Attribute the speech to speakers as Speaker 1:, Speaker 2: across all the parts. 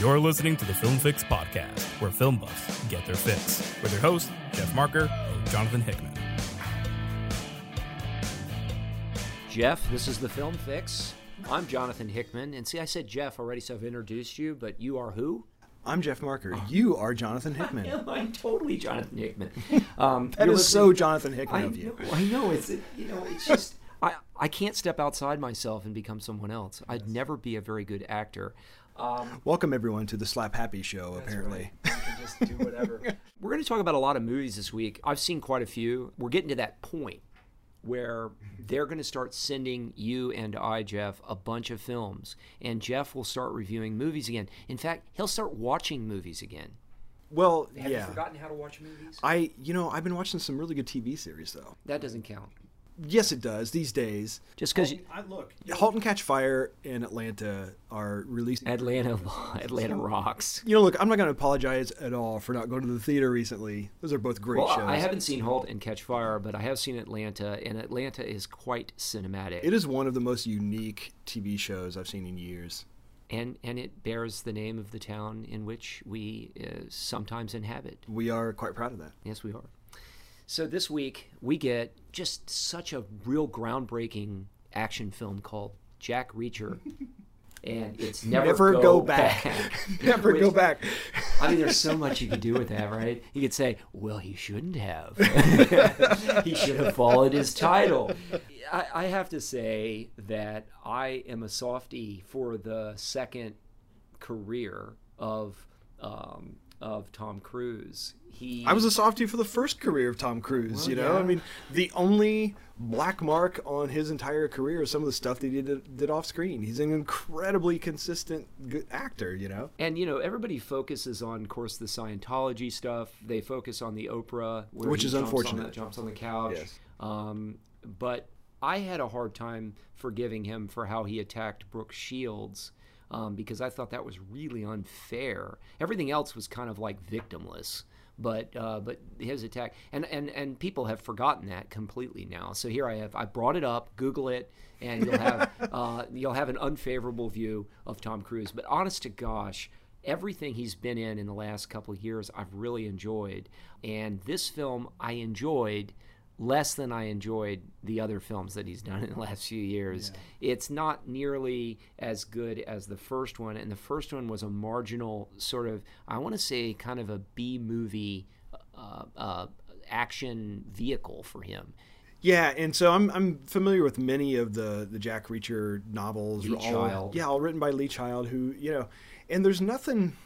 Speaker 1: You're listening to the Film Fix Podcast, where film buffs get their fix, with your hosts, Jeff Marker and Jonathan Hickman.
Speaker 2: Jeff, this is the Film Fix. I'm Jonathan Hickman. And see, I said Jeff already, so I've introduced you, but you are who?
Speaker 3: I'm Jeff Marker. You are Jonathan Hickman.
Speaker 2: I am I totally Jonathan Hickman? Um,
Speaker 3: That so Jonathan Hickman
Speaker 2: I
Speaker 3: of you.
Speaker 2: know, I know. It's you know, it's just I I can't step outside myself and become someone else. I'd never be a very good actor. Um,
Speaker 3: Welcome everyone to the Slap Happy Show. apparently,
Speaker 2: can just do whatever. We're going to talk about a lot of movies this week. I've seen quite a few. We're getting to that point where they're going to start sending you and I, Jeff, a bunch of films, and Jeff will start reviewing movies again. In fact, he'll start watching movies again.
Speaker 3: well,
Speaker 2: Have
Speaker 3: yeah.
Speaker 2: you forgotten how to watch movies?
Speaker 3: I, you know, I've been watching some really good TV series though.
Speaker 2: That doesn't count.
Speaker 3: Yes, it does these days.
Speaker 2: Just because
Speaker 3: I look, *Halt and Catch Fire* in Atlanta are released.
Speaker 2: Atlanta, Atlanta rocks.
Speaker 3: You know, look, I'm not going to apologize at all for not going to the theater recently. Those are both great
Speaker 2: Well,
Speaker 3: shows.
Speaker 2: I haven't seen *Halt and Catch Fire*, but I have seen Atlanta, and Atlanta is quite cinematic.
Speaker 3: It is one of the most unique TV shows I've seen in years.
Speaker 2: and and it bears the name of the town in which we uh, sometimes inhabit.
Speaker 3: We are quite proud of that.
Speaker 2: Yes, we are. So this week we get just such a real groundbreaking action film called Jack Reacher, and it's never,
Speaker 3: Never go, back. Never go back.
Speaker 2: I mean, there's so much you could do with that, right? You could say, well, he shouldn't have. he should have followed his title. I, I have to say that I am a softie for the second career of um, of Tom Cruise. He
Speaker 3: I was a softie for the first career of Tom Cruise. you know,
Speaker 2: yeah.
Speaker 3: I mean, the only black mark on his entire career is some of the stuff that he did, did off screen. He's an incredibly consistent good actor. You know,
Speaker 2: And you know, everybody focuses on, of course, the Scientology stuff. They focus on the Oprah, where
Speaker 3: Which
Speaker 2: he
Speaker 3: is
Speaker 2: jumps On
Speaker 3: unfortunate.
Speaker 2: the, jumps on the couch.
Speaker 3: Yes.
Speaker 2: Um, but I had a hard time forgiving him for how he attacked Brooke Shields. Um, because I thought that was really unfair. Everything else was kind of like victimless, but uh, but his attack and, and and people have forgotten that completely now. So here I have I brought it up. Google it, and you'll have uh, you'll have an unfavorable view of Tom Cruise. But honest to gosh, everything he's been in in the last couple of years, I've really enjoyed. And this film, I enjoyed less than I enjoyed the other films that he's done in the last few years. It's not nearly as good as the first one. And the first one was a marginal sort of, I want to say, kind of a B movie uh, uh, action vehicle for him.
Speaker 3: yeah. And so I'm I'm familiar with many of the the Jack Reacher novels.
Speaker 2: Lee
Speaker 3: all,
Speaker 2: Child.
Speaker 3: Yeah, all written by Lee Child. Who you know, and there's nothing.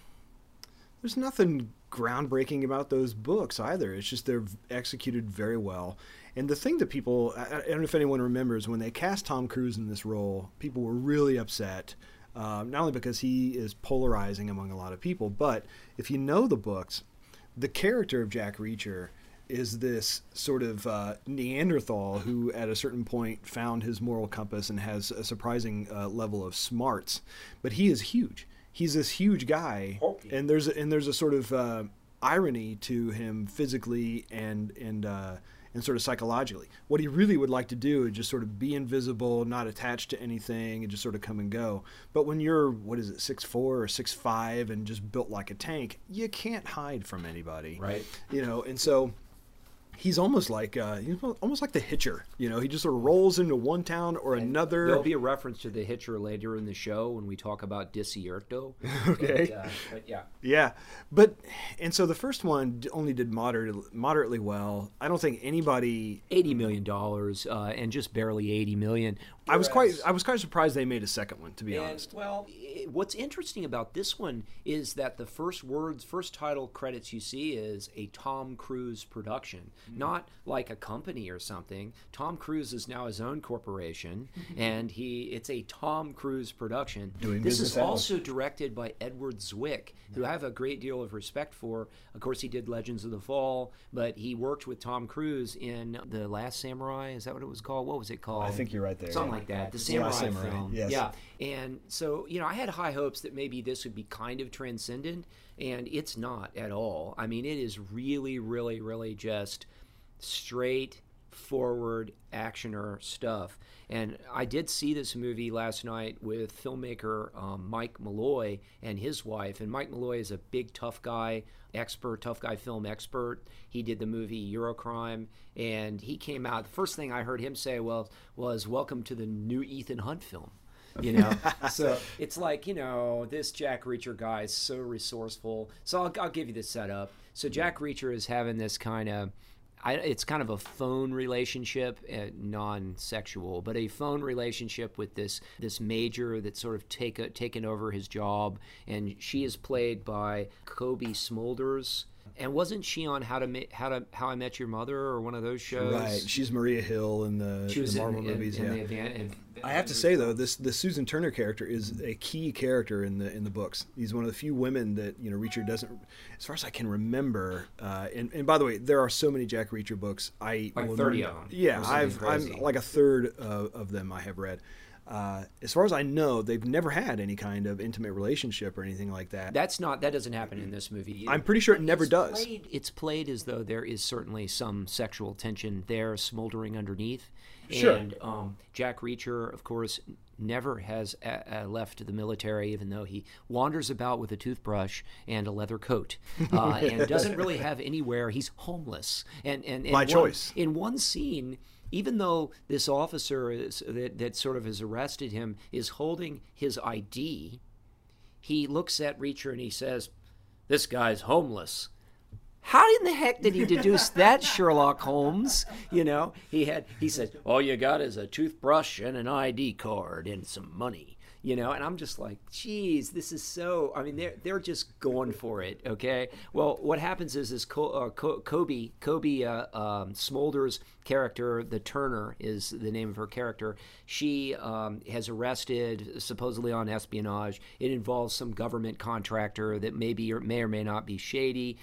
Speaker 3: There's nothing groundbreaking about those books either. It's just they're executed very well. And the thing that people, I I don't know if anyone remembers, when they cast Tom Cruise in this role, people were really upset. Um, not only because he is polarizing among a lot of people, but if you know the books, the character of Jack Reacher is this sort of uh, Neanderthal who, at a certain point, found his moral compass and has a surprising uh, level of smarts. But he is huge. He's this huge guy, and there's a, and there's a sort of uh, irony to him physically and and uh, and sort of psychologically. What he really would like to do is just sort of be invisible, not attached to anything, and just sort of come and go. But when you're what is it, six four or six five, and just built like a tank, you can't hide from anybody,
Speaker 2: Right.
Speaker 3: You know, and so he's almost like uh, he's almost like the Hitcher. You know, he just sort of rolls into one town or another.
Speaker 2: There'll be a reference to the Hitcher later in the show when we talk about Desierto.
Speaker 3: Okay.
Speaker 2: But, uh, but yeah.
Speaker 3: Yeah, but and so the first one only did moderate, moderately well. I don't think anybody.
Speaker 2: eighty million dollars uh, and just barely eighty million.
Speaker 3: I was quite. I was quite surprised they made a second one. To be
Speaker 2: and,
Speaker 3: honest,
Speaker 2: well, what's interesting about this one is that the first words, first title credits you see is a Tom Cruise production,
Speaker 3: Mm-hmm.
Speaker 2: not like a company or something. Tom Cruise is now his own corporation, and he it's a Tom Cruise production.
Speaker 3: Doing
Speaker 2: this is
Speaker 3: out.
Speaker 2: also directed by Edward Zwick, who I have a great deal of respect for. Of course, he did Legends of the Fall, but he worked with Tom Cruise in The Last Samurai. Is that what it was called? What was it called?
Speaker 3: I think you're right there,
Speaker 2: Something
Speaker 3: yeah.
Speaker 2: like that. The
Speaker 3: The
Speaker 2: Samurai,
Speaker 3: Last Samurai,
Speaker 2: film.
Speaker 3: yes.
Speaker 2: Yeah. And so, you know, I had high hopes that maybe this would be kind of transcendent, and it's not at all. I mean, it is really, really, really just straight forward actioner stuff. And I did see this movie last night with filmmaker um, Mike Malloy and his wife. And Mike Malloy is a big tough guy, expert, tough guy film expert. He did the movie Eurocrime, and he came out. The first thing I heard him say was, was "Welcome to the new Ethan Hunt film." you know so it's like you know this jack reacher guy is so resourceful so i'll, I'll give you the setup so jack reacher is having this kind of I, it's kind of a phone relationship, uh, non-sexual, but a phone relationship with this this major that's sort of take a, taken over his job, and she is played by Cobie Smulders. And wasn't she on How to Ma- How to How I Met Your Mother or one of those shows?
Speaker 3: Right, she's Maria Hill in the,
Speaker 2: She was
Speaker 3: the Marvel
Speaker 2: in,
Speaker 3: movies.
Speaker 2: in, in
Speaker 3: yeah.
Speaker 2: the Avan- in-
Speaker 3: I have to say though, this the Susan Turner character is a key character in the in the books. He's one of the few women that you know Reacher doesn't, as far as I can remember. Uh, and and by the way, there are so many Jack Reacher books. I
Speaker 2: Like 30
Speaker 3: not-
Speaker 2: of them,
Speaker 3: Yeah, I've
Speaker 2: crazy.
Speaker 3: I'm like a third uh, of them I have read. Uh, as far as I know, they've never had any kind of intimate relationship or anything like that.
Speaker 2: That's not that doesn't happen in this movie. Either.
Speaker 3: I'm pretty sure it never
Speaker 2: It's
Speaker 3: does.
Speaker 2: Played, it's played as though there is certainly some sexual tension there smoldering underneath.
Speaker 3: Sure.
Speaker 2: And um, Jack Reacher, of course, never has uh, uh, left the military, even though he wanders about with a toothbrush and a leather coat, uh, and doesn't really have anywhere. He's homeless, and and, and
Speaker 3: By
Speaker 2: one-
Speaker 3: choice.
Speaker 2: in one scene, even though this officer is, that, that sort of has arrested him is holding his ID, he looks at Reacher and he says, This guy's homeless. How in the heck did he deduce that, Sherlock Holmes? You know, he had he said, All you got is a toothbrush and an ID card and some money. You know, and I'm just like, geez, this is so. I mean, they're they're just going for it. Okay. Well, what happens is Co- uh, Cobie Cobie uh, um, Smulders character, the Turner is the name of her character. She um, has arrested supposedly on espionage. It involves some government contractor that maybe or may or may not be shady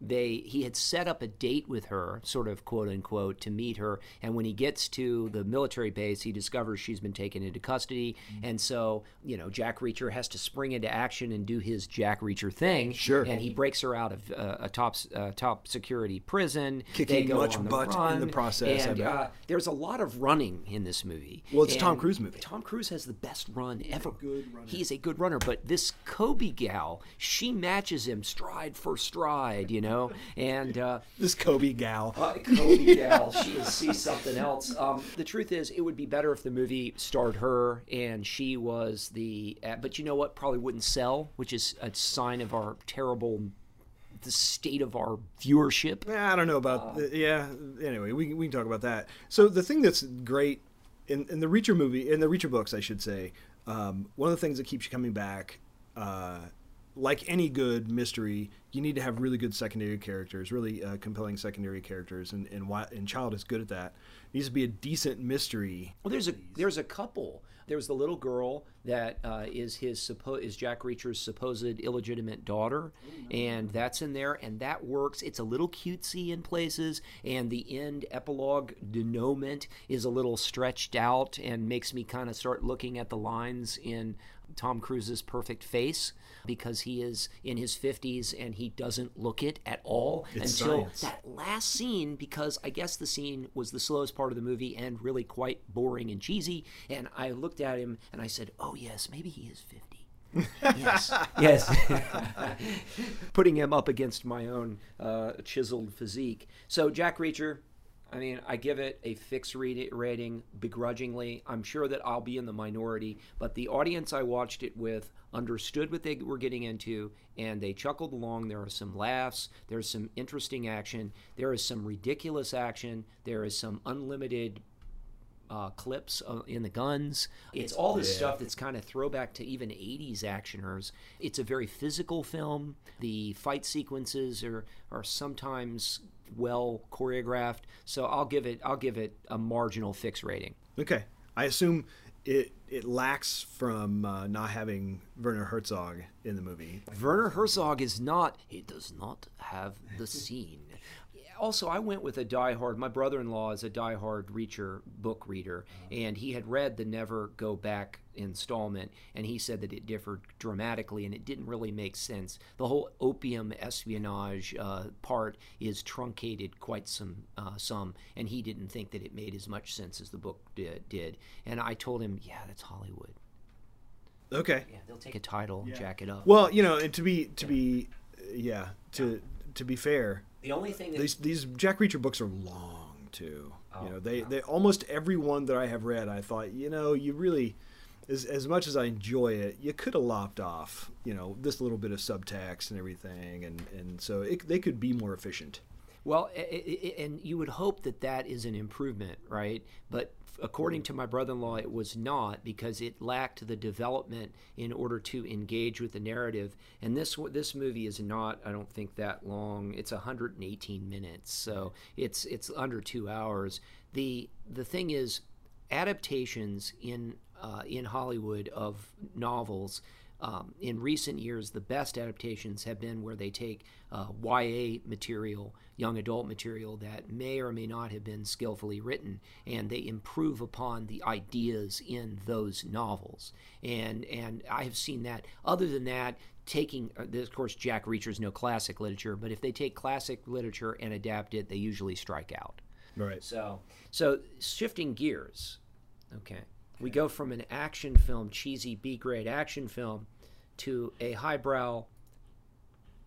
Speaker 2: they he had set up a date with her sort of quote unquote to meet her. And when he gets to the military base he discovers she's been taken into custody. And so you know jack reacher has to spring into action and do his jack reacher thing.
Speaker 3: Sure.
Speaker 2: and he breaks her out of uh, a top uh, top security prison.
Speaker 3: Kicking much butt in the process,
Speaker 2: and uh, there's a lot of running in this movie.
Speaker 3: Well, it's a Tom Cruise movie.
Speaker 2: tom cruise has the best run ever.
Speaker 3: good runner.
Speaker 2: he's a good runner but this kobe gal she matches him stride for stride you know and uh,
Speaker 3: this Cobie gal.
Speaker 2: uh, Cody gal, she is see something else. Um, the truth is, it would be better if the movie starred her and she was the. Uh, but you know what? Probably wouldn't sell, which is a sign of our terrible, the state of our viewership.
Speaker 3: I don't know about yeah. Anyway, we we can talk about that. So the thing that's great in, in the Reacher movie, in the Reacher books, I should say, um, one of the things that keeps you coming back, uh, like any good mystery, you need to have really good secondary characters, really uh, compelling secondary characters, and and, why, and Child is good at that. needs to be a decent mystery.
Speaker 2: Well, there's a there's a couple. There's the little girl that uh, is his suppo- is Jack Reacher's supposed illegitimate daughter, and that's in there, and that works. It's a little cutesy in places, and the end epilogue denouement is a little stretched out and makes me kind of start looking at the lines in Tom Cruise's perfect face because he is in his 50s and he doesn't look it at all
Speaker 3: It's
Speaker 2: until
Speaker 3: science.
Speaker 2: that last scene because I guess the scene was the slowest part of the movie and really quite boring and cheesy. And I looked at him and I said, "Oh yes, maybe he is 50." yes, yes. Putting him up against my own uh, chiseled physique. So Jack Reacher. I mean, I give it a fixed read- rating begrudgingly. I'm sure that I'll be in the minority, but the audience I watched it with understood what they were getting into and they chuckled along. There are some laughs, there's some interesting action, there is some ridiculous action, there is some unlimited uh, clips uh, in the guns. It's all this stuff that's kind of throwback to even 80s actioners. It's a very physical film. The fight sequences are, are sometimes well choreographed. So I'll give it I'll give it a marginal fix rating.
Speaker 3: Okay, I assume it it lacks from uh, not having Werner Herzog in the movie.
Speaker 2: Werner Herzog is not he does not have the scene. Also, I went with a diehard. My brother-in-law is a diehard Reacher book reader, and he had read the Never Go Back installment, and he said that it differed dramatically, and it didn't really make sense. The whole opium espionage uh, part is truncated quite some, uh, some, and he didn't think that it made as much sense as the book did. did. And I told him, yeah, that's Hollywood.
Speaker 3: Okay.
Speaker 2: Yeah, they'll take a title, and jack it up.
Speaker 3: Well, you know, and to be to be, yeah, to to be fair,
Speaker 2: the only thing that
Speaker 3: these these Jack Reacher books are long too.
Speaker 2: Oh,
Speaker 3: you know, they they almost every one that I have read, I thought, you know, you really, as as much as I enjoy it, you could have lopped off, you know, this little bit of subtext and everything, and and so it, they could be more efficient.
Speaker 2: Well, i- i- and you would hope that that is an improvement, right? But according to my brother-in-law, it was not because it lacked the development in order to engage with the narrative. And this this movie is not, I don't think, that long. It's 118 minutes, so it's it's under two hours. the The thing is, adaptations in uh, in Hollywood of novels um, in recent years, the best adaptations have been where they take uh, YA material, young adult material that may or may not have been skillfully written, and they improve upon the ideas in those novels. And and I have seen that. Other than that, taking uh, this, of course, Jack Reacher's no classic literature, but if they take classic literature and adapt it, they usually strike out.
Speaker 3: Right.
Speaker 2: So, so shifting gears, okay, we go from an action film, cheesy B grade action film, to a highbrow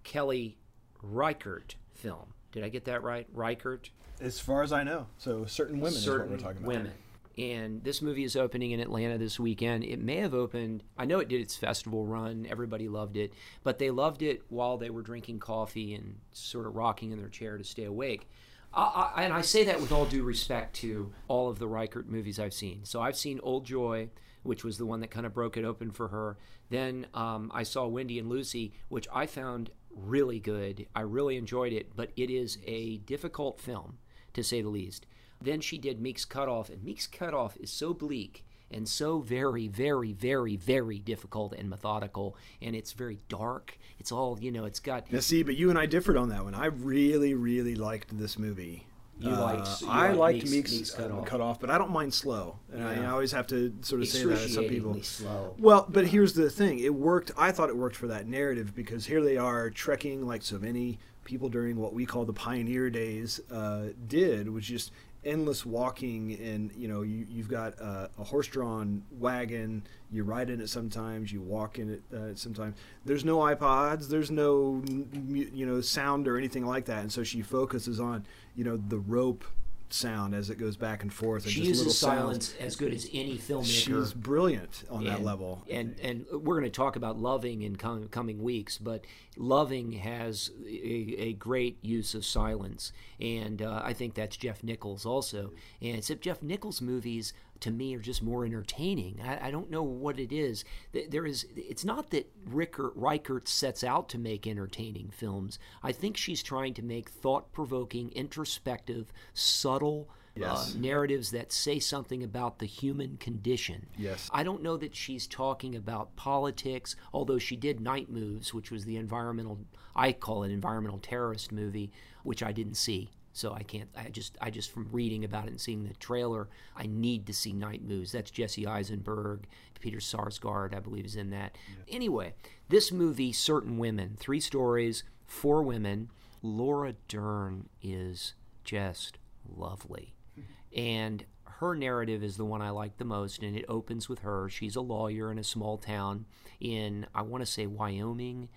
Speaker 2: Kelly Reichardt film. Did I get that right? Reichardt?
Speaker 3: As far as I know, so certain women
Speaker 2: certain
Speaker 3: is what we're talking about.
Speaker 2: women. And this movie is opening in Atlanta this weekend. It may have opened, I know it did its festival run. Everybody loved it. But they loved it while they were drinking coffee and sort of rocking in their chair to stay awake. I, and I say that with all due respect to all of the Reichardt movies I've seen. So I've seen Old Joy, which was the one that kind of broke it open for her. Then um, I saw Wendy and Lucy, which I found really good. I really enjoyed it, but it is a difficult film, to say the least. Then she did Meek's Cutoff, and Meek's Cutoff is so bleak and so very, very, very, very difficult and methodical, and it's very dark. It's all you know. It's got
Speaker 3: Now, see, but you and I differed on that one. I really, really liked this movie.
Speaker 2: You liked- you
Speaker 3: I
Speaker 2: liked Meek's-
Speaker 3: Meek's,
Speaker 2: Meek's
Speaker 3: uh,
Speaker 2: Cutoff.
Speaker 3: cut off, but I don't mind slow. And I,
Speaker 2: Yeah.
Speaker 3: I always have to sort of say that to some people.
Speaker 2: slow.
Speaker 3: Well, but here's the thing: it worked. I thought it worked for that narrative because here they are trekking like so many people during what we call the pioneer days uh, did, which just endless walking and you know you, you've got uh, a horse-drawn wagon. You ride in it sometimes. You walk in it uh, sometimes. There's no ipods. There's no you know sound or anything like that. And so she focuses on you know the rope sound as it goes back and forth and
Speaker 2: She uses
Speaker 3: sounds.
Speaker 2: silence as good as any filmmaker.
Speaker 3: she's brilliant on that level
Speaker 2: And and we're going to talk about loving in com- coming weeks, but loving has a, a great use of silence, and uh, I think that's Jeff Nichols also. And except Jeff Nichols movies to me are just more entertaining. I, I don't know what it is. There is. It's not that Rickert, Reichardt sets out to make entertaining films. I think she's trying to make thought-provoking, introspective, subtle.
Speaker 3: Yes.
Speaker 2: Uh, narratives that say something about the human condition.
Speaker 3: Yes.
Speaker 2: I don't know that she's talking about politics, although she did Night Moves, which was the environmental, I call it environmental terrorist movie, which I didn't see. So I can't. I just, I just from reading about it and seeing the trailer, I need to see Night Moves. That's Jesse Eisenberg, Peter Sarsgaard, I believe, is in that. Anyway, this movie, Certain Women, three stories, four women. Laura Dern is just lovely and her narrative is the one I like the most, and it opens with her. She's a lawyer in a small town in, I want to say, Wyoming.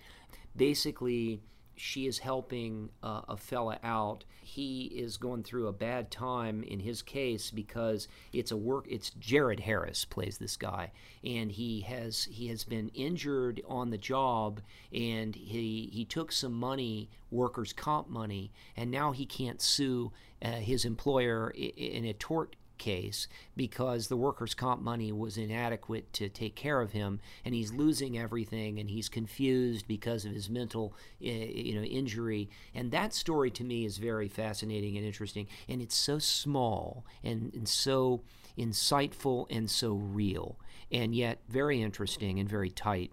Speaker 2: Basically, she is helping uh, a fella out. He is going through a bad time in his case because it's a work. It's Jared Harris plays this guy, and he has he has been injured on the job, and he he took some money, workers' comp money, and now he can't sue uh, his employer in a tort case because the workers' comp money was inadequate to take care of him, and he's losing everything, and he's confused because of his mental, uh, you know, injury. And that story to me is very fascinating and interesting, and it's so small and, and so insightful and so real, and yet very interesting and very tight.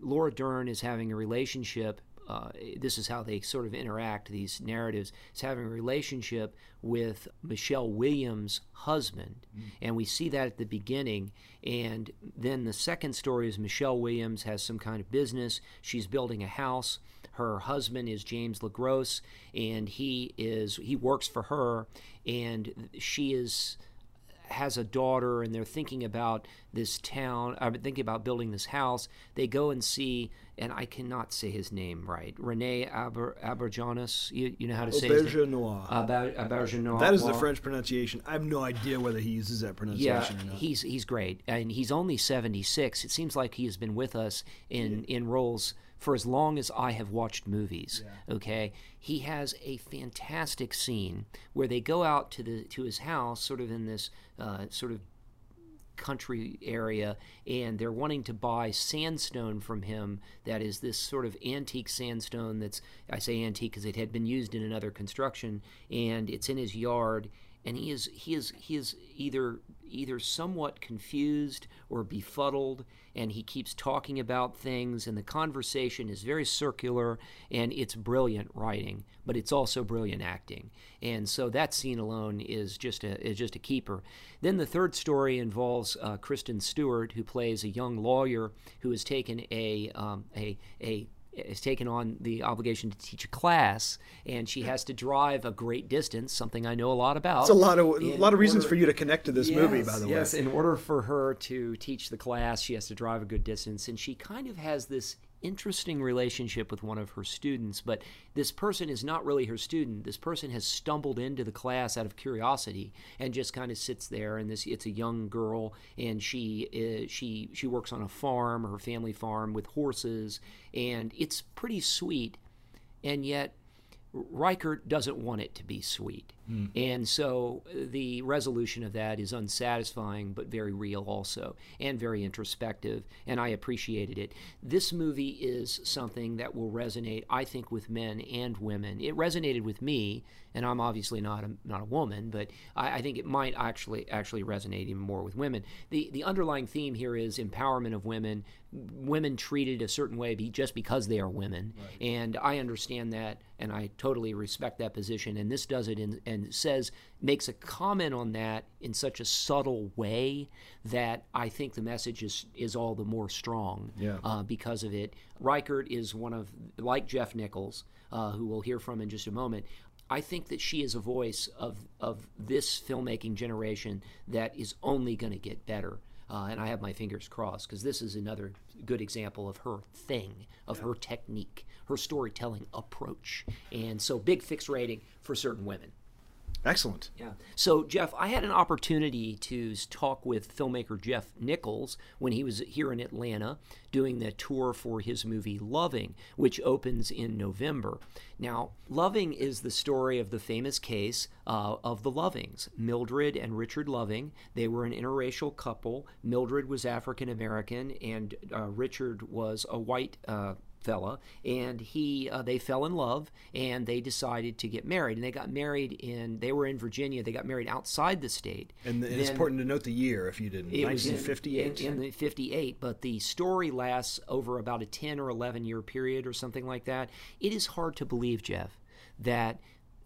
Speaker 2: Laura Dern is having a relationship uh, this is how they sort of interact. These narratives is having a relationship with Michelle Williams' husband, and we see that at the beginning. And then the second story is Michelle Williams has some kind of business. She's building a house. Her husband is James Le Gros, and he is he works for her, and she is has a daughter and they're thinking about this town, I'm thinking about building this house. They go and see, and I cannot say his name right, Rene Aber. You, you know how to say his name? Auberjonois. Auberjonois.
Speaker 3: That is the French pronunciation. I have no idea whether he uses that
Speaker 2: Yeah,
Speaker 3: pronunciation or not.
Speaker 2: he's he's great, and he's only seventy six. It seems like he has been with us in in roles for as long as I have watched movies. Okay, he has a fantastic scene where they go out to the to his house, sort of in this uh, sort of country area and they're wanting to buy sandstone from him that is this sort of antique sandstone that's I say antique because it had been used in another construction and it's in his yard and he is he is he is either either somewhat confused or befuddled and he keeps talking about things and the conversation is very circular and it's brilliant writing but it's also brilliant acting. And so that scene alone is just a is just a keeper. Then the third story involves uh, Kristen Stewart who plays a young lawyer who has taken a um, a a has taken on the obligation to teach a class, and she has to drive a great distance, something I know a lot about.
Speaker 3: It's a lot of a lot of reasons
Speaker 2: order-
Speaker 3: for you to connect to this movie, by the
Speaker 2: yes.
Speaker 3: way.
Speaker 2: Yes, in order for her to teach the class, she has to drive a good distance, and she kind of has this interesting relationship with one of her students. But this person is not really her student. This person has stumbled into the class out of curiosity and just kind of sits there. And this it's a young girl, and she is, she she works on a farm, her family farm with horses, and it's pretty sweet, and yet. Reichardt doesn't want it to be sweet. And so uh, the resolution of that is unsatisfying, but very real also, and very introspective, and I appreciated it. This movie is something that will resonate, I think, with men and women. It resonated with me, and I'm obviously not a, not a woman, but I, I think it might actually actually resonate even more with women. The, the underlying theme here is empowerment of women, women treated a certain way be, just because they are women, and I understand that, and I totally respect that position, and this does it in, and says makes a comment on that in such a subtle way that I think the message is is all the more strong
Speaker 3: Yeah.
Speaker 2: uh, because of it. Reichardt is one of like Jeff Nichols, uh, who we'll hear from in just a moment. I think that she is a voice of of this filmmaking generation that is only going to get better. Uh, and I have my fingers crossed because this is another good example of her thing, of her technique, her storytelling approach. And so, big fixed rating for certain women.
Speaker 3: Excellent.
Speaker 2: Yeah. So, Jeff, I had an opportunity to talk with filmmaker Jeff Nichols when he was here in Atlanta doing the tour for his movie Loving, which opens in November. Now, Loving is the story of the famous case uh, of the Lovings, Mildred and Richard Loving. They were an interracial couple. Mildred was African American, and uh, Richard was a white. Uh, fella and he uh, they fell in love and they decided to get married and they got married in they were in Virginia they got married outside the state
Speaker 3: And it's
Speaker 2: Then-
Speaker 3: important to note the year if you didn't.
Speaker 2: it was in-
Speaker 3: 1958.
Speaker 2: In, in the 58, but the story lasts over about a 10 or 11 year period or something like that. It is hard to believe, Jeff, that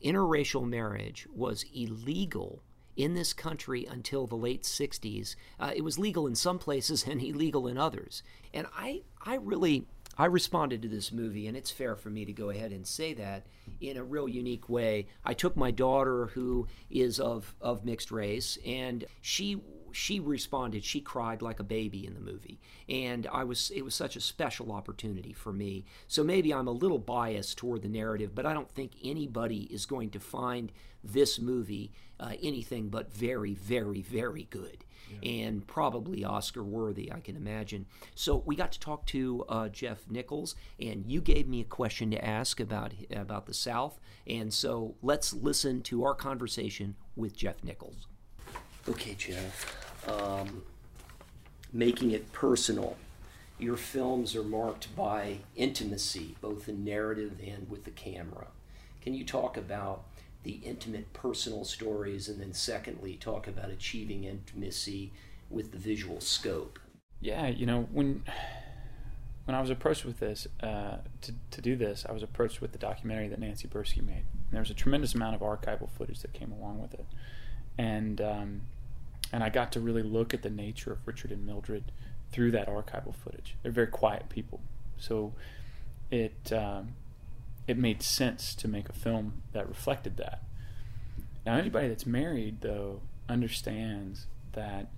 Speaker 2: interracial marriage was illegal in this country until the late 60s. Uh, it was legal in some places and illegal in others. And I, I really. I responded to this movie, and it's fair for me to go ahead and say that in a real unique way. I took my daughter, who is of, of mixed race, and she she responded. She cried like a baby in the movie. And i was it was such a special opportunity for me. So maybe i'm a little biased toward the narrative but i don't think anybody is going to find this movie uh, anything but very very very good and probably oscar worthy i can imagine so we got to talk to uh, jeff nichols and you gave me a question to ask about about the south and so let's listen to our conversation with jeff nichols Okay, Jeff. Um, making it personal. Your films are marked by intimacy, both in narrative and with the camera. Can you talk about the intimate personal stories and then, secondly, talk about achieving intimacy with the visual scope?
Speaker 4: Yeah, you know, when when I was approached with this uh, to to do this, I was approached with the documentary that Nancy Buirski made. And there was a tremendous amount of archival footage that came along with it, and um, and I got to really look at the nature of Richard and Mildred through that archival footage. They're very quiet people, so it um, it made sense to make a film that reflected that. Now, anybody that's married though understands that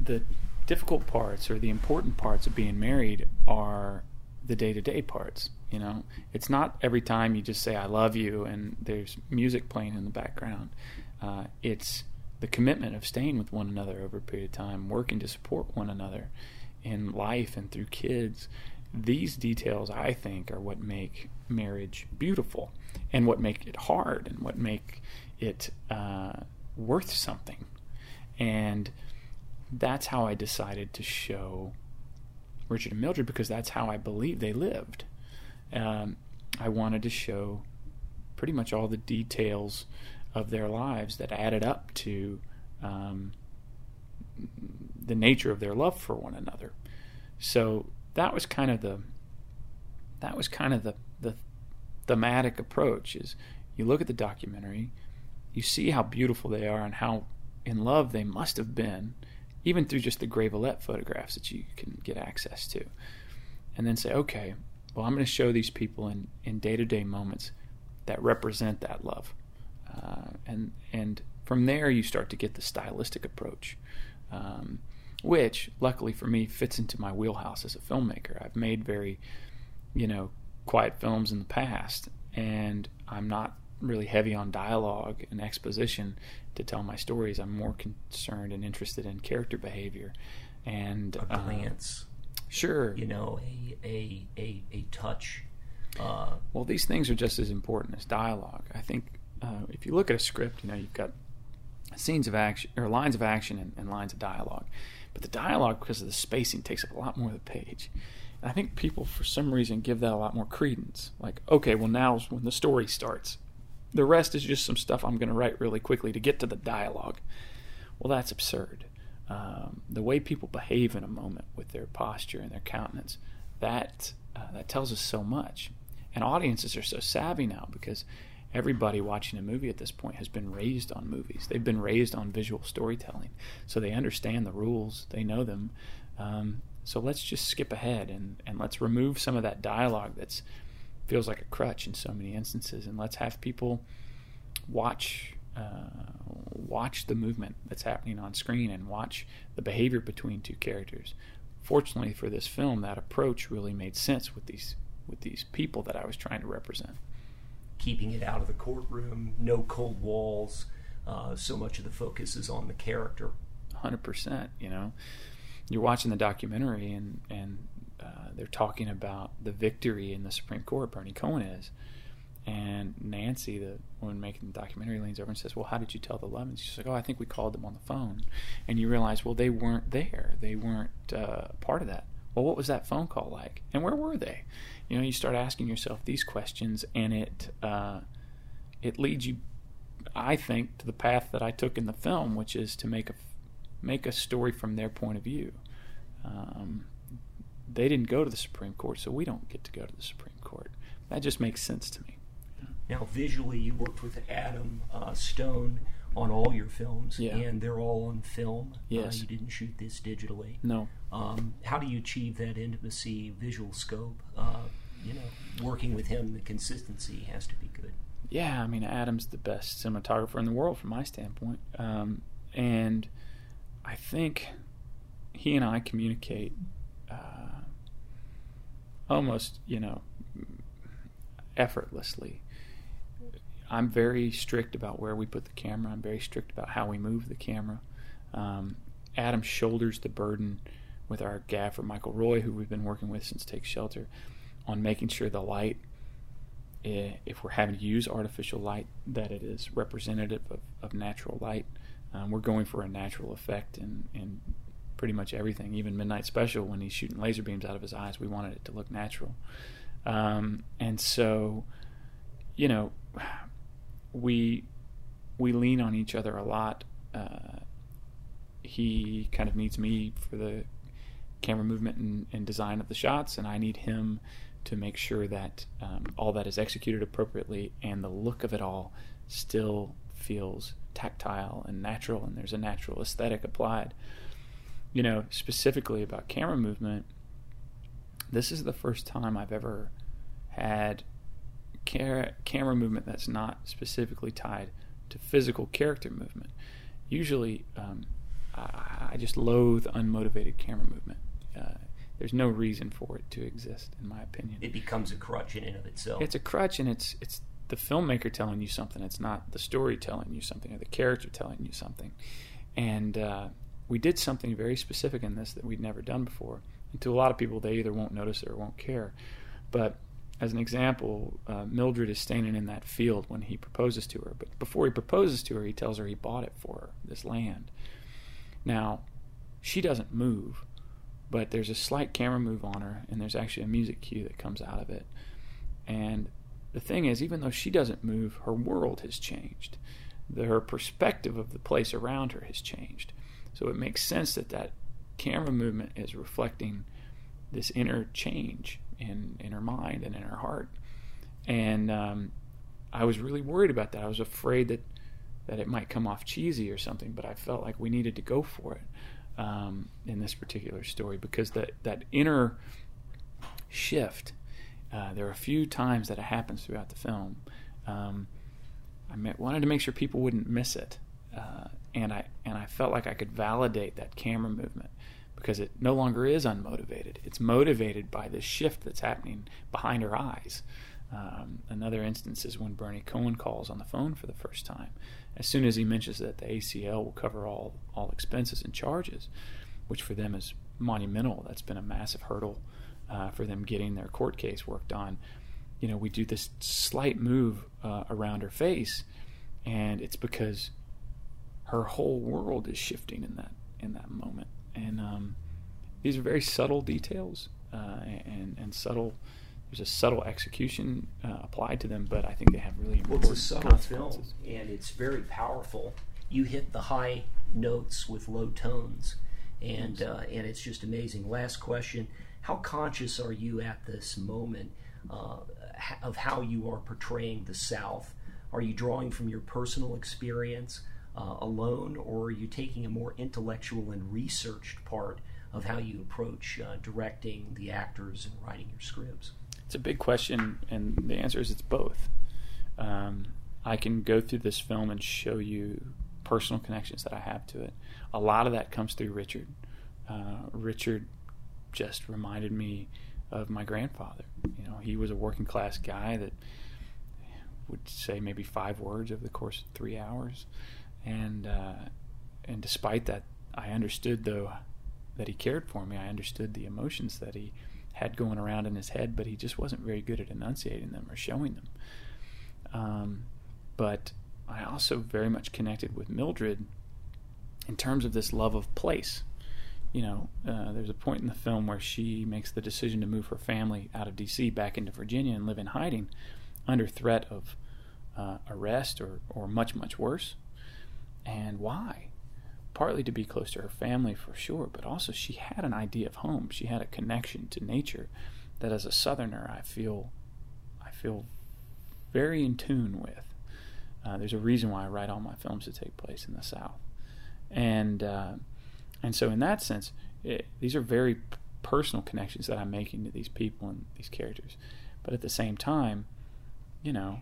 Speaker 4: the difficult parts or the important parts of being married are the day-to-day parts you know it's not every time you just say i love you and there's music playing in the background uh, it's the commitment of staying with one another over a period of time working to support one another in life and through kids these details i think are what make marriage beautiful and what make it hard and what make it uh, worth something and that's how I decided to show Richard and Mildred because that's how I believe they lived. Um, I wanted to show pretty much all the details of their lives that added up to um, the nature of their love for one another. So that was kind of the that was kind of the the thematic approach is you look at the documentary, you see how beautiful they are and how in love they must have been even through just the Grey Villet photographs that you can get access to. And then say, okay, well, I'm going to show these people in, in day-to-day moments that represent that love. Uh, and, and from there, you start to get the stylistic approach, um, which, luckily for me, fits into my wheelhouse as a filmmaker. I've made very, you know, quiet films in the past, and I'm not really heavy on dialogue and exposition to tell my stories. I'm more concerned and interested in character behavior and
Speaker 5: a uh, glance.
Speaker 4: Uh, sure.
Speaker 5: You know, a a a, a touch. Uh,
Speaker 4: well, these things are just as important as dialogue. I think uh, if you look at a script, you know, you've got scenes of action or lines of action and, and lines of dialogue, but the dialogue, because of the spacing, takes up a lot more of the page. And I think people, for some reason, give that a lot more credence. Like, okay, well, now's when the story starts the rest is just some stuff I'm going to write really quickly to get to the dialogue. Well, that's absurd. Um, the way people behave in a moment with their posture and their countenance, that uh, that tells us so much. And audiences are so savvy now because everybody watching a movie at this point has been raised on movies. They've been raised on visual storytelling, so they understand the rules. They know them. Um, so let's just skip ahead and, and let's remove some of that dialogue that's feels like a crutch in so many instances. And let's have people watch uh, watch the movement that's happening on screen and watch the behavior between two characters. Fortunately for this film, that approach really made sense with these with these people that I was trying to represent.
Speaker 5: Keeping it out of the courtroom, no cold walls. Uh, so much of the focus is on the character.
Speaker 4: Hundred percent. You know, you're watching the documentary, and and uh, they're talking about the victory in the Supreme Court. Bernie Cohen is, and Nancy, the woman making the documentary, leans over and says, "Well, how did you tell the Levins?" She's like, "Oh, I think we called them on the phone," and you realize, well, they weren't there. They weren't uh, part of that. Well, what was that phone call like, and where were they? You know, you start asking yourself these questions, and it uh, it leads you, I think, to the path that I took in the film, which is to make a make a story from their point of view. Um, they didn't go to the Supreme Court, so we don't get to go to the Supreme Court. That just makes sense to me.
Speaker 5: Now, visually, you worked with Adam uh, Stone on all your films,
Speaker 4: yeah.
Speaker 5: and they're all on film. Uh,
Speaker 4: yes.
Speaker 5: Uh, you didn't shoot this digitally.
Speaker 4: No.
Speaker 5: Um, how do you achieve that intimacy, visual scope? Uh, you know, working with him, the consistency has to be good.
Speaker 4: Yeah, I mean, Adam's the best cinematographer in the world from my standpoint. Um, and I think he and I communicate uh, almost, you know, effortlessly. I'm very strict about where we put the camera. I'm very strict about how we move the camera. Um, Adam shoulders the burden with our gaffer Michael Roy, who we've been working with since Take Shelter, on making sure the light, eh, if we're having to use artificial light, that it is representative of, of natural light. Um, we're going for a natural effect in, and pretty much everything. Even Midnight Special, when he's shooting laser beams out of his eyes, we wanted it to look natural. Um, and so, you know, we we lean on each other a lot. Uh, he kind of needs me for the camera movement and, and, design of the shots, and I need him to make sure that um, all that is executed appropriately and the look of it all still feels tactile and natural, and there's a natural aesthetic applied. You know, specifically about camera movement, this is the first time I've ever had camera movement that's not specifically tied to physical character movement. Usually, um, I, I, just loathe unmotivated camera movement. Uh, there's no reason for it to exist, in my opinion.
Speaker 5: It becomes a crutch in and of itself.
Speaker 4: It's a crutch, and it's it's the filmmaker telling you something. It's not the story telling you something or the character telling you something. And uh, we did something very specific in this that we'd never done before. And to a lot of people, they either won't notice it or won't care. But as an example, uh, Mildred is standing in that field when he proposes to her. But before he proposes to her, he tells her he bought it for her, this land. Now, she doesn't move, but there's a slight camera move on her, and there's actually a music cue that comes out of it. And the thing is, even though she doesn't move, her world has changed. The, her perspective of the place around her has changed. So it makes sense that that camera movement is reflecting this inner change in in her mind and in her heart. And um, I was really worried about that. I was afraid that that it might come off cheesy or something, but I felt like we needed to go for it um, in this particular story because that that inner shift. Uh, there are a few times that it happens throughout the film. Um, I met, wanted to make sure people wouldn't miss it, uh, and I and I felt like I could validate that camera movement because it no longer is unmotivated. It's motivated by this shift that's happening behind her eyes. Um, another instance is when Bernie Cohen calls on the phone for the first time. As soon as he mentions that the ACL will cover all, all expenses and charges, which for them is monumental, that's been a massive hurdle uh, for them getting their court case worked on. You know, we do this slight move uh, around her face, and it's because her whole world is shifting in that in that moment and um, these are very subtle details uh, and and subtle. There's a subtle execution uh, applied to them, but I think they have really important
Speaker 5: well, it's a subtle film, and it's very powerful. You hit the high notes with low tones, and uh, and it's just amazing. Last question: How conscious are you at this moment uh, of how you are portraying the South? Are you drawing from your personal experience? uh, alone, or are you taking a more intellectual and researched part of how you approach uh, directing the actors and writing your scripts?
Speaker 4: It's a big question, and the answer is it's both. Um, I can go through this film and show you personal connections that I have to it. A lot of that comes through Richard. Uh, Richard just reminded me of my grandfather. You know, he was a working class guy that would say maybe five words over the course of three hours and uh, and despite that, I understood though that he cared for me. I understood the emotions that he had going around in his head, but he just wasn't very good at enunciating them or showing them. Um, but I also very much connected with Mildred in terms of this love of place. You know, uh, there's a point in the film where she makes the decision to move her family out of D.C. back into Virginia and live in hiding under threat of uh, arrest or, or much, much worse. And why? Partly to be close to her family for sure, but also she had an idea of home. She had a connection to nature that as a southerner I feel I feel very in tune with. Uh, there's a reason why I write all my films to take place in the South, and uh, and so in that sense, it, these are very personal connections that I'm making to these people and these characters. But at the same time, you know,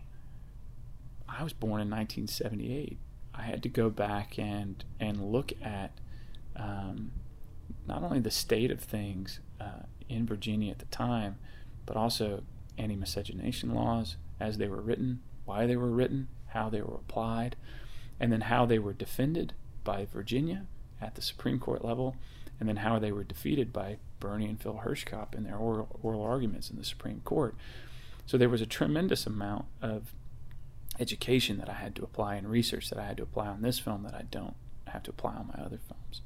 Speaker 4: I was born in 1978. I had to go back and and look at um, not only the state of things uh, in Virginia at the time, but also anti-miscegenation laws as they were written, why they were written, how they were applied, and then how they were defended by Virginia at the Supreme Court level, and then how they were defeated by Bernie and Phil Hirschkopf in their oral, oral arguments in the Supreme Court. So there was a tremendous amount of education that I had to apply and research that I had to apply on this film that I don't have to apply on my other films.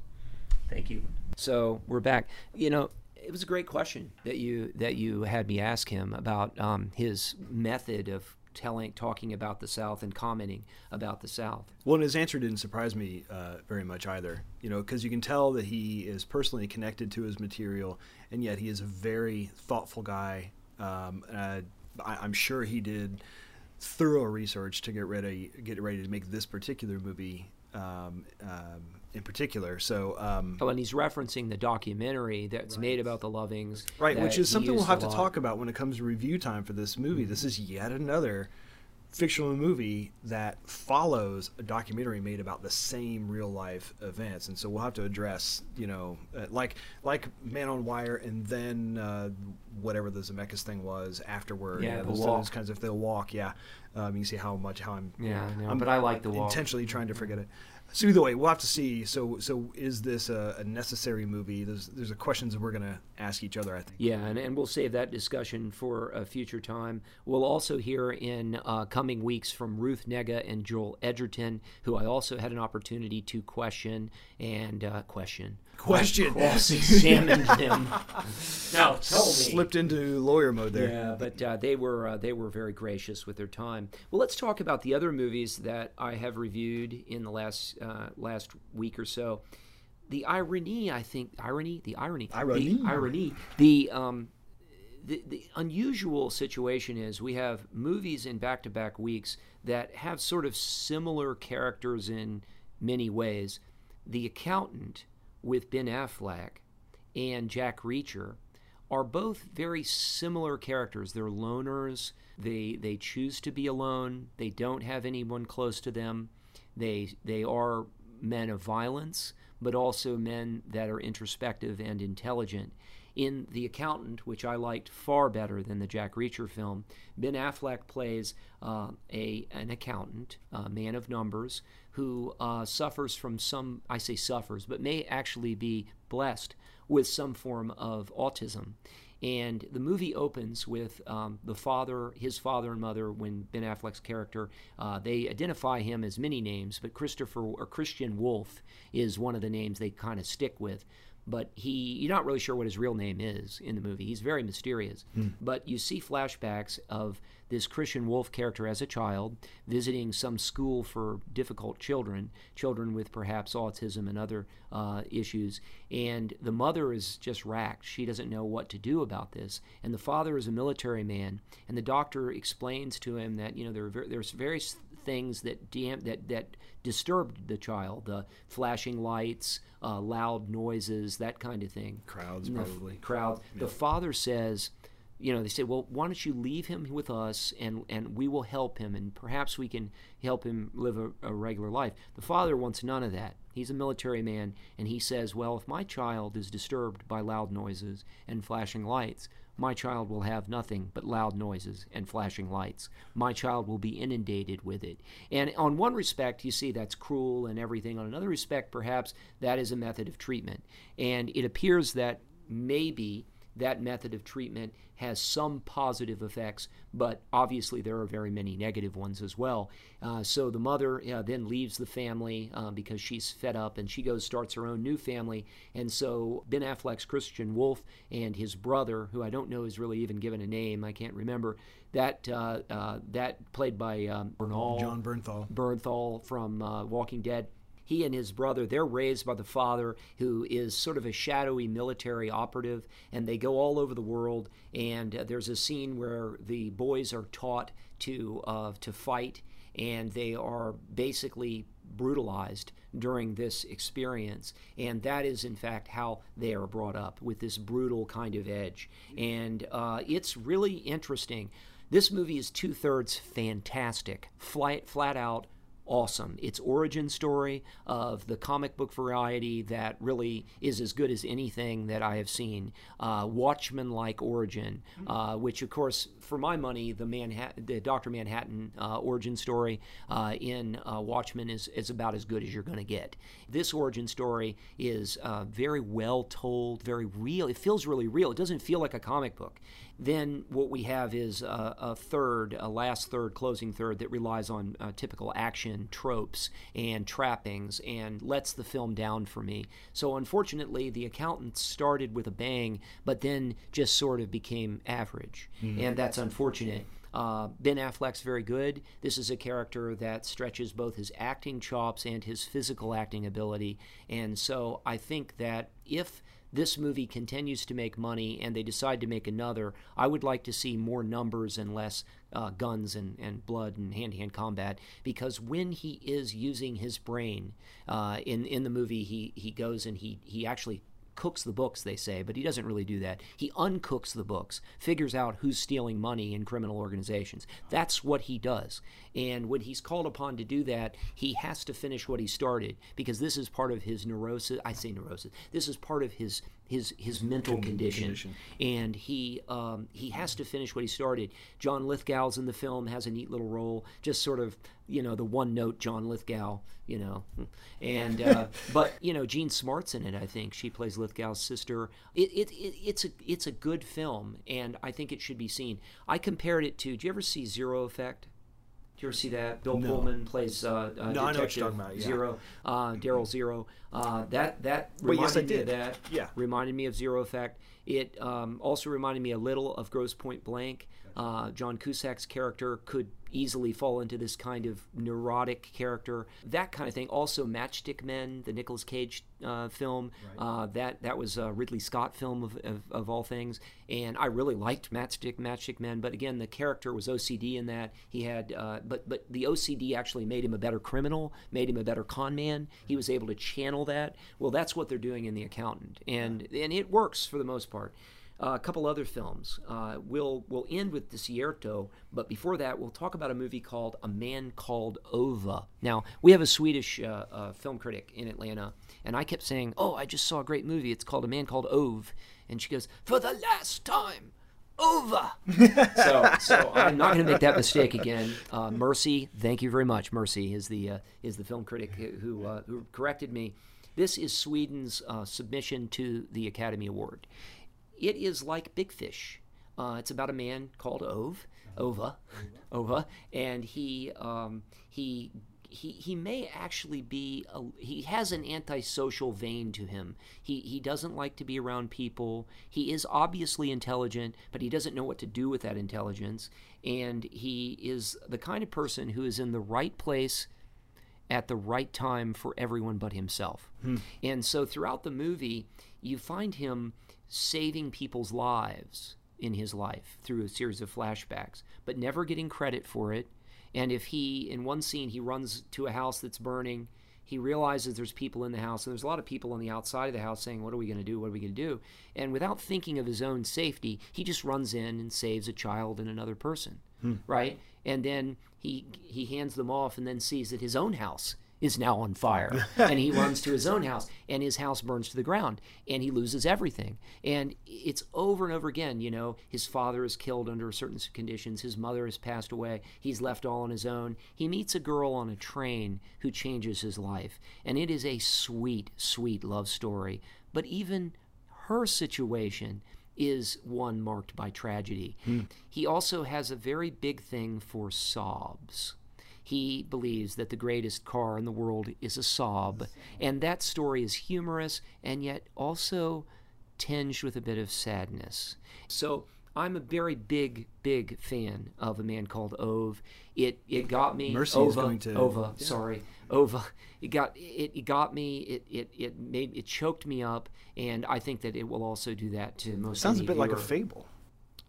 Speaker 5: Thank you.
Speaker 2: So we're back. You know, it was a great question that you that you had me ask him about um, his method of telling, talking about the South and commenting about the South.
Speaker 3: Well, and his answer didn't surprise me uh, very much either. You know, because you can tell that he is personally connected to his material, and yet he is a very thoughtful guy. Um, I, I'm sure he did thorough research to get ready get ready to make this particular movie um, um, in particular. So, um,
Speaker 2: Oh, and he's referencing the documentary that's made about the Lovings.
Speaker 3: right, which is something we'll have to
Speaker 2: lot.
Speaker 3: talk about when it comes to review time for this movie. This is yet another fictional movie that follows a documentary made about the same real life events, and so we'll have to address, you know, uh, like like Man on Wire, and then uh, whatever the Zemeckis thing was afterward.
Speaker 2: Yeah, The
Speaker 3: those,
Speaker 2: Walk.
Speaker 3: those kinds of the walk. Yeah, um, you see how much how I'm
Speaker 2: Yeah, I know,
Speaker 3: I'm
Speaker 2: but I like The Walk.
Speaker 3: intentionally trying to forget it. So either way, we'll have to see. So so is this a, a necessary movie? There's there's a questions that we're gonna ask each other. I think.
Speaker 2: Yeah, and, and we'll save that discussion for a future time. We'll also hear in uh, coming weeks from Ruth Negga and Joel Edgerton, who I also had an opportunity to question and uh, question.
Speaker 3: Question.
Speaker 2: Cross-examined him. Now, tell me.
Speaker 3: Slipped into lawyer mode there.
Speaker 2: Yeah, but uh, they were uh, they were very gracious with their time. Well, let's talk about the other movies that I have reviewed in the last uh, last week or so. The irony, I think, irony, the irony,
Speaker 3: Irony.
Speaker 2: the irony, the um, the, the unusual situation is we have movies in back to back weeks that have sort of similar characters in many ways. The Accountant with Ben Affleck and Jack Reacher are both very similar characters. They're loners. They they choose to be alone. They don't have anyone close to them. They they are men of violence, but also men that are introspective and intelligent. In The Accountant, which I liked far better than the Jack Reacher film, Ben Affleck plays uh, a an accountant, a man of numbers, who uh, suffers from some, I say suffers, but may actually be blessed with some form of autism. And the movie opens with um, the father, his father and mother, when Ben Affleck's character, uh, they identify him as many names, but Christopher or Christian Wolf is one of the names they kind of stick with. But he, you're not really sure what his real name is in the movie. He's very mysterious. But you see flashbacks of this Christian Wolf character as a child visiting some school for difficult children, children with perhaps autism and other uh, issues. And the mother is just racked. She doesn't know what to do about this. And the father is a military man. And the doctor explains to him that, you know, there are, there's various things that dam- that that disturbed the child the flashing lights uh, loud noises that kind of thing.
Speaker 3: Crowds,
Speaker 2: the
Speaker 3: probably.
Speaker 2: crowd. The father says you know they say well why don't you leave him with us and and we will help him and perhaps we can help him live a, a regular life. The father wants none of that. He's a military man and he says well if my child is disturbed by loud noises and flashing lights my child will have nothing but loud noises and flashing lights. My child will be inundated with it. And on one respect, you see that's cruel and everything. On another respect, perhaps that is a method of treatment. And it appears that maybe that method of treatment has some positive effects, but obviously there are very many negative ones as well. Uh, so the mother uh, then leaves the family uh, because she's fed up and she goes starts her own new family. And so Ben Affleck's Christian Wolf and his brother, who I don't know is really even given a name, I can't remember, that uh, uh, that played by um, Bernal,
Speaker 3: Jon Bernthal.
Speaker 2: Bernthal from uh, Walking Dead. He and his brother, they're raised by the father, who is sort of a shadowy military operative, and they go all over the world. And uh, there's a scene where the boys are taught to uh, to fight, and they are basically brutalized during this experience. And that is, in fact, how they are brought up with this brutal kind of edge. And uh, it's really interesting. This movie is two thirds fantastic, flat, flat out awesome. Its origin story of the comic book variety that really is as good as anything that I have seen. Uh, Watchmen like origin, uh, which of course, for my money, the Manhattan, the Doctor Manhattan uh, origin story uh, in uh, Watchmen is is about as good as you're going to get. This origin story is uh, very well told, very real. It feels really real. It doesn't feel like a comic book. Then what we have is a, a third, a last third, closing third that relies on uh, typical action tropes and trappings and lets the film down for me. So unfortunately, The Accountant started with a bang, but then just sort of became average, and that's unfortunate. Uh, ben Affleck's very good. This is a character that stretches both his acting chops and his physical acting ability. And so I think that if this movie continues to make money and they decide to make another, I would like to see more numbers and less uh, guns and, and blood and hand to hand combat because when he is using his brain uh, in, in the movie, he, he goes and he, he actually cooks the books, they say, but he doesn't really do that. He uncooks the books, figures out who's stealing money in criminal organizations. That's what he does. And when he's called upon to do that, he has to finish what he started because this is part of his neurosis. I say neurosis. This is part of his his his mental condition,
Speaker 3: condition.
Speaker 2: and he um, he has to finish what he started. John Lithgow's in the film has a neat little role, just sort of you know the one note John Lithgow, you know, and uh, but you know Jean Smart's in it. I think she plays Lithgow's sister. It, it, it it's a it's a good film, and I think it should be seen. I compared it to. Do you ever see Zero Effect? Do you ever see that? Bill
Speaker 3: No.
Speaker 2: Pullman plays uh, uh,
Speaker 3: No, I know what
Speaker 2: Detective
Speaker 3: about, yeah.
Speaker 2: Zero, uh, Daryl Zero. Uh, that that
Speaker 3: Wait,
Speaker 2: reminded
Speaker 3: yes,
Speaker 2: me of that.
Speaker 3: Yeah.
Speaker 2: reminded me of Zero Effect. It um, also reminded me a little of Grosse Pointe Blank. Uh, John Cusack's character could easily fall into this kind of neurotic character, that kind of thing. Also, Matchstick Men, the Nicolas Cage uh, film, uh, that that was a Ridley Scott film of, of, of all things, and I really liked Matchstick Matchstick Men. But again, the character was OCD in that. He had, uh, but but the OCD actually made him a better criminal, made him a better con man. He was able to channel that. Well, that's what they're doing in The Accountant, and and it works for the most part. Uh, a couple other films. Uh, we'll we'll end with Desierto, but before that, we'll talk about a movie called A Man Called Ova. Now, we have a Swedish uh, uh, film critic in Atlanta, and I kept saying, "Oh, I just saw a great movie. It's called A Man Called Ove," and she goes, "For the last time." Over. so, so I'm not going to make that mistake again. Uh, Mercy, thank you very much. Mercy is the uh, is the film critic who uh, who corrected me. This is Sweden's uh, submission to the Academy Award. It is like Big Fish. Uh, it's about a man called Ove, Ova, Ova, and he um, he he he may actually be a, he has an antisocial vein to him. He he doesn't like to be around people. He is obviously intelligent, but he doesn't know what to do with that intelligence. And he is the kind of person who is in the right place at the right time for everyone but himself. And so throughout the movie, you find him saving people's lives in his life through a series of flashbacks, but never getting credit for it. And if he, in one scene, he runs to a house that's burning, he realizes there's people in the house, and there's a lot of people on the outside of the house saying, What are we going to do? What are we going to do? And without thinking of his own safety, he just runs in and saves a child and another person, hmm. right? And then he, he hands them off and then sees that his own house is now on fire. and he runs to his own house, and his house burns to the ground, and he loses everything. And it's over and over again. You know, his father is killed under certain conditions, his mother has passed away, he's left all on his own. He meets a girl on a train who changes his life, and it is a sweet, sweet love story. But even her situation is one marked by tragedy. Hmm. He also has a very big thing for Saabs. He believes that the greatest car in the world is a Saab, and that story is humorous and yet also tinged with a bit of sadness. So I'm a very big, big fan of a man called Ove. It it got me.
Speaker 3: Mercy is going to-
Speaker 2: Ova, sorry, Ova. It got it, it got me. It, it it made it choked me up, and I think that it will also do that to most.
Speaker 3: Sounds a bit like a fable.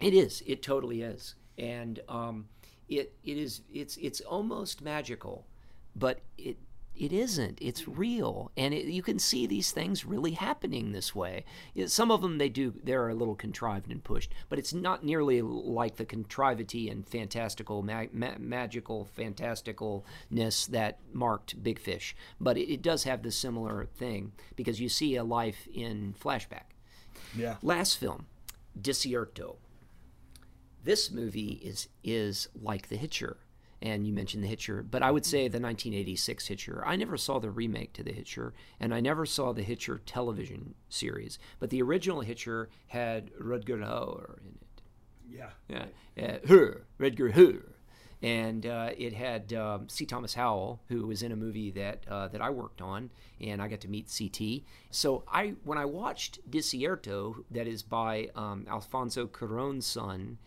Speaker 2: It is. It totally is. And um, it it is. It's it's almost magical, but it it isn't. It's real, and it, you can see these things really happening this way. Some of them they do. They're a little contrived and pushed, but it's not nearly like the contrivity and fantastical, ma- magical, fantasticalness that marked Big Fish. But it, it does have the similar thing because you see a life in flashback.
Speaker 3: Yeah.
Speaker 2: Last film, Desierto. This movie is is like The Hitcher, and you mentioned The Hitcher, but I would say the 1986 Hitcher. I never saw the remake to The Hitcher, and I never saw the Hitcher television series. But the original Hitcher had Rutger Hauer in it.
Speaker 3: Yeah.
Speaker 2: Yeah, uh, her Rutger Hauer, and uh, it had um, C. Thomas Howell, who was in a movie that uh, that I worked on, and I got to meet CT. So I, when I watched Desierto, that is by um, Alfonso Cuarón's son,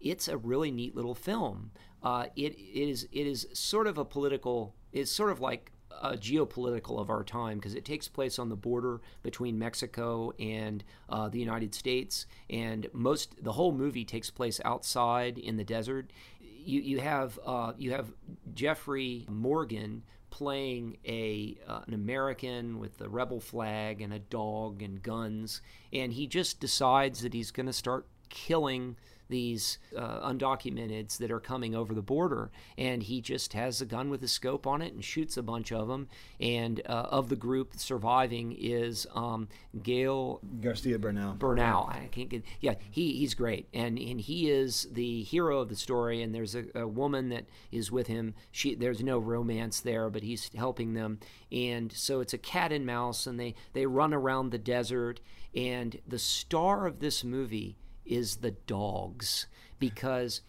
Speaker 2: it's a really neat little film. Uh, it is it is sort of a political. It's sort of like a geopolitical of our time because it takes place on the border between Mexico and uh, the United States, and most the whole movie takes place outside in the desert. You you have uh, you have Jeffrey Morgan playing a uh, an American with the rebel flag and a dog and guns, and he just decides that he's going to start killing these uh, undocumenteds that are coming over the border. And he just has a gun with a scope on it and shoots a bunch of them. And uh, of the group surviving is um, Gael
Speaker 3: Garcia Bernal.
Speaker 2: Bernal. I can't get. Yeah, he he's great, and and he is the hero of the story. And there's a, a woman that is with him. She there's no romance there, but he's helping them. And so it's a cat and mouse, and they they run around the desert. And the star of this movie is the dogs because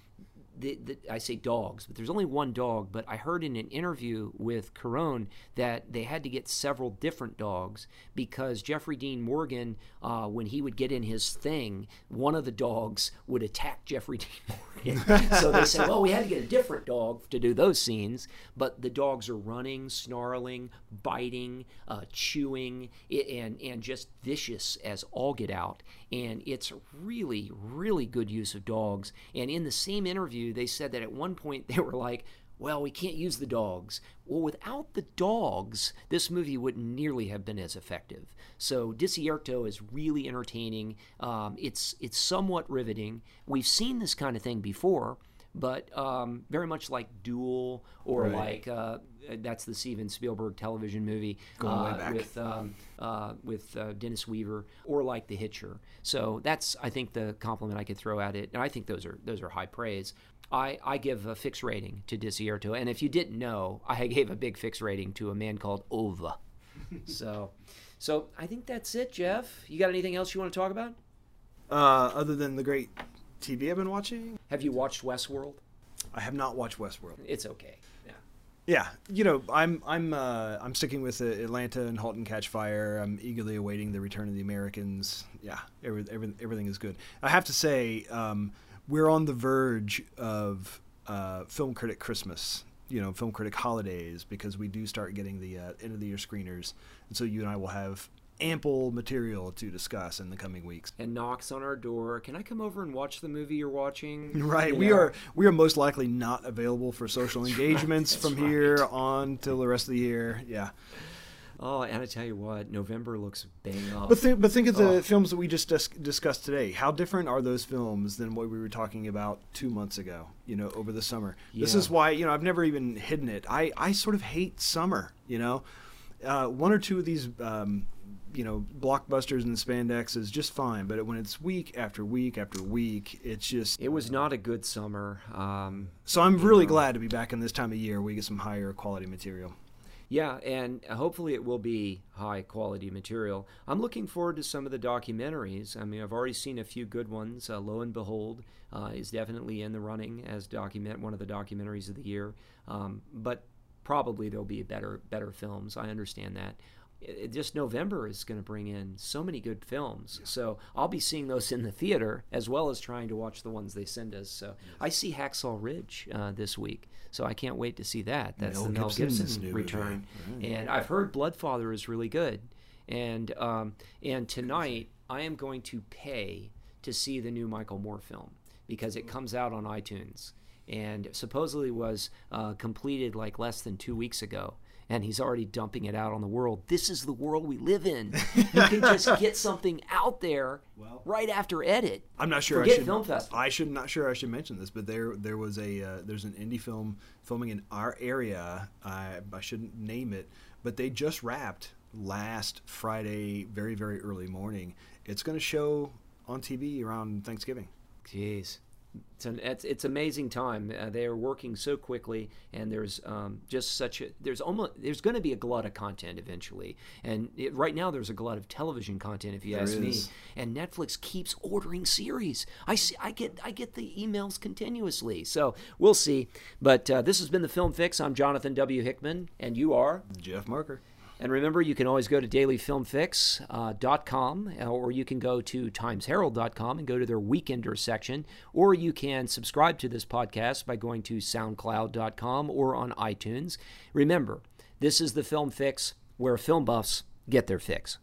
Speaker 2: the, the, I say dogs, but there's only one dog. But I heard in an interview with Cuarón that they had to get several different dogs because Jeffrey Dean Morgan, uh, when he would get in his thing, one of the dogs would attack Jeffrey Dean Morgan. so they said, well, we had to get a different dog to do those scenes. But the dogs are running, snarling, biting, uh, chewing, and and just vicious as all get out. And it's really, really good use of dogs. And in the same interview they said that at one point they were like, well, we can't use the dogs. Well, without the dogs, this movie wouldn't nearly have been as effective. So Desierto is really entertaining. Um, it's it's somewhat riveting. We've seen this kind of thing before, but um, very much like Duel or
Speaker 3: Right.
Speaker 2: like uh, that's the Steven Spielberg television movie
Speaker 3: Going way
Speaker 2: uh,
Speaker 3: back.
Speaker 2: with um, uh, with uh, Dennis Weaver or like The Hitcher. So that's I think the compliment I could throw at it, and I think those are those are high praise. I, I give a fixed rating to Desierto, and if you didn't know, I gave a big fixed rating to a man called Ova. so, so I think that's it, Jeff. You got anything else you want to talk about?
Speaker 3: Uh, other than the great TV I've been watching,
Speaker 2: Have you watched Westworld?
Speaker 3: I have not watched Westworld.
Speaker 2: It's okay. Yeah.
Speaker 3: Yeah, you know, I'm I'm uh, I'm sticking with uh, Atlanta and *Halt and Catch Fire*. I'm eagerly awaiting the return of the Americans. Yeah, every, every, everything is good. I have to say, um, we're on the verge of uh, film critic Christmas. You know, film critic holidays because we do start getting the uh, end of the year screeners, and so you and I will have ample material to discuss in the coming weeks.
Speaker 2: And knocks on our door. Can I come over and watch the movie you're watching?
Speaker 3: Right.
Speaker 2: You
Speaker 3: We
Speaker 2: know?
Speaker 3: are we are most likely not available for social engagements from here on till the rest of the year. Yeah.
Speaker 2: Oh, and I tell you what, November looks bang up.
Speaker 3: But think but think of the
Speaker 2: Oh.
Speaker 3: films that we just dis- discussed today. How different are those films than what we were talking about 2 months ago, you know, over the summer. This is why, you know, I've never even hidden it. I I sort of hate summer, you know. Uh, one or two of these um, you know, blockbusters and spandex is just fine, but when it's week after week after week, it's just
Speaker 2: it was not a good summer. Um,
Speaker 3: So I'm really glad to be back in this time of year. We get some higher quality material.
Speaker 2: Yeah, and hopefully it will be high quality material. I'm looking forward to some of the documentaries. I mean, I've already seen a few good ones. Uh, Lo and Behold uh, is definitely in the running as document one of the documentaries of the year. Um, but probably there'll be better better films. I understand that. Just November is going to bring in so many good films. So I'll be seeing those in the theater as well as trying to watch the ones they send us. So I see Hacksaw Ridge uh, this week. So I can't wait to see that. That's
Speaker 3: Mel
Speaker 2: the Mel
Speaker 3: Gibson's
Speaker 2: Gibson return
Speaker 3: Right.
Speaker 2: and I've heard Bloodfather is really good, and um, and tonight I am going to pay to see the new Michael Moore film because it comes out on iTunes and supposedly was uh, completed like less than two weeks ago. And he's already dumping it out on the world. This is the world we live in. You can just get something out there right after edit.
Speaker 3: I'm not sure.
Speaker 2: Forget
Speaker 3: I should,
Speaker 2: film festival.
Speaker 3: I should not sure I should mention this, but there there was a uh, there's an indie film filming in our area. I I shouldn't name it, but they just wrapped last Friday, very very early morning. It's going to show on TV around Thanksgiving.
Speaker 2: Jeez. It's an it's, it's amazing time. Uh, they are working so quickly, and there's um, just such a there's almost there's going to be a glut of content eventually. And it, right now there's a glut of television content, if you
Speaker 3: There
Speaker 2: ask me. And Netflix keeps ordering series. I see, I get I get the emails continuously. So we'll see. But uh, this has been the Film Fix. I'm Jonathan W. Hickman, and you are.
Speaker 3: Jeff Marker.
Speaker 2: And remember, you can always go to dailyfilmfix.com uh, or you can go to timesherald.com and go to their Weekender section, or you can subscribe to this podcast by going to soundcloud.com or on iTunes. Remember, this is the Film Fix where film buffs get their fix.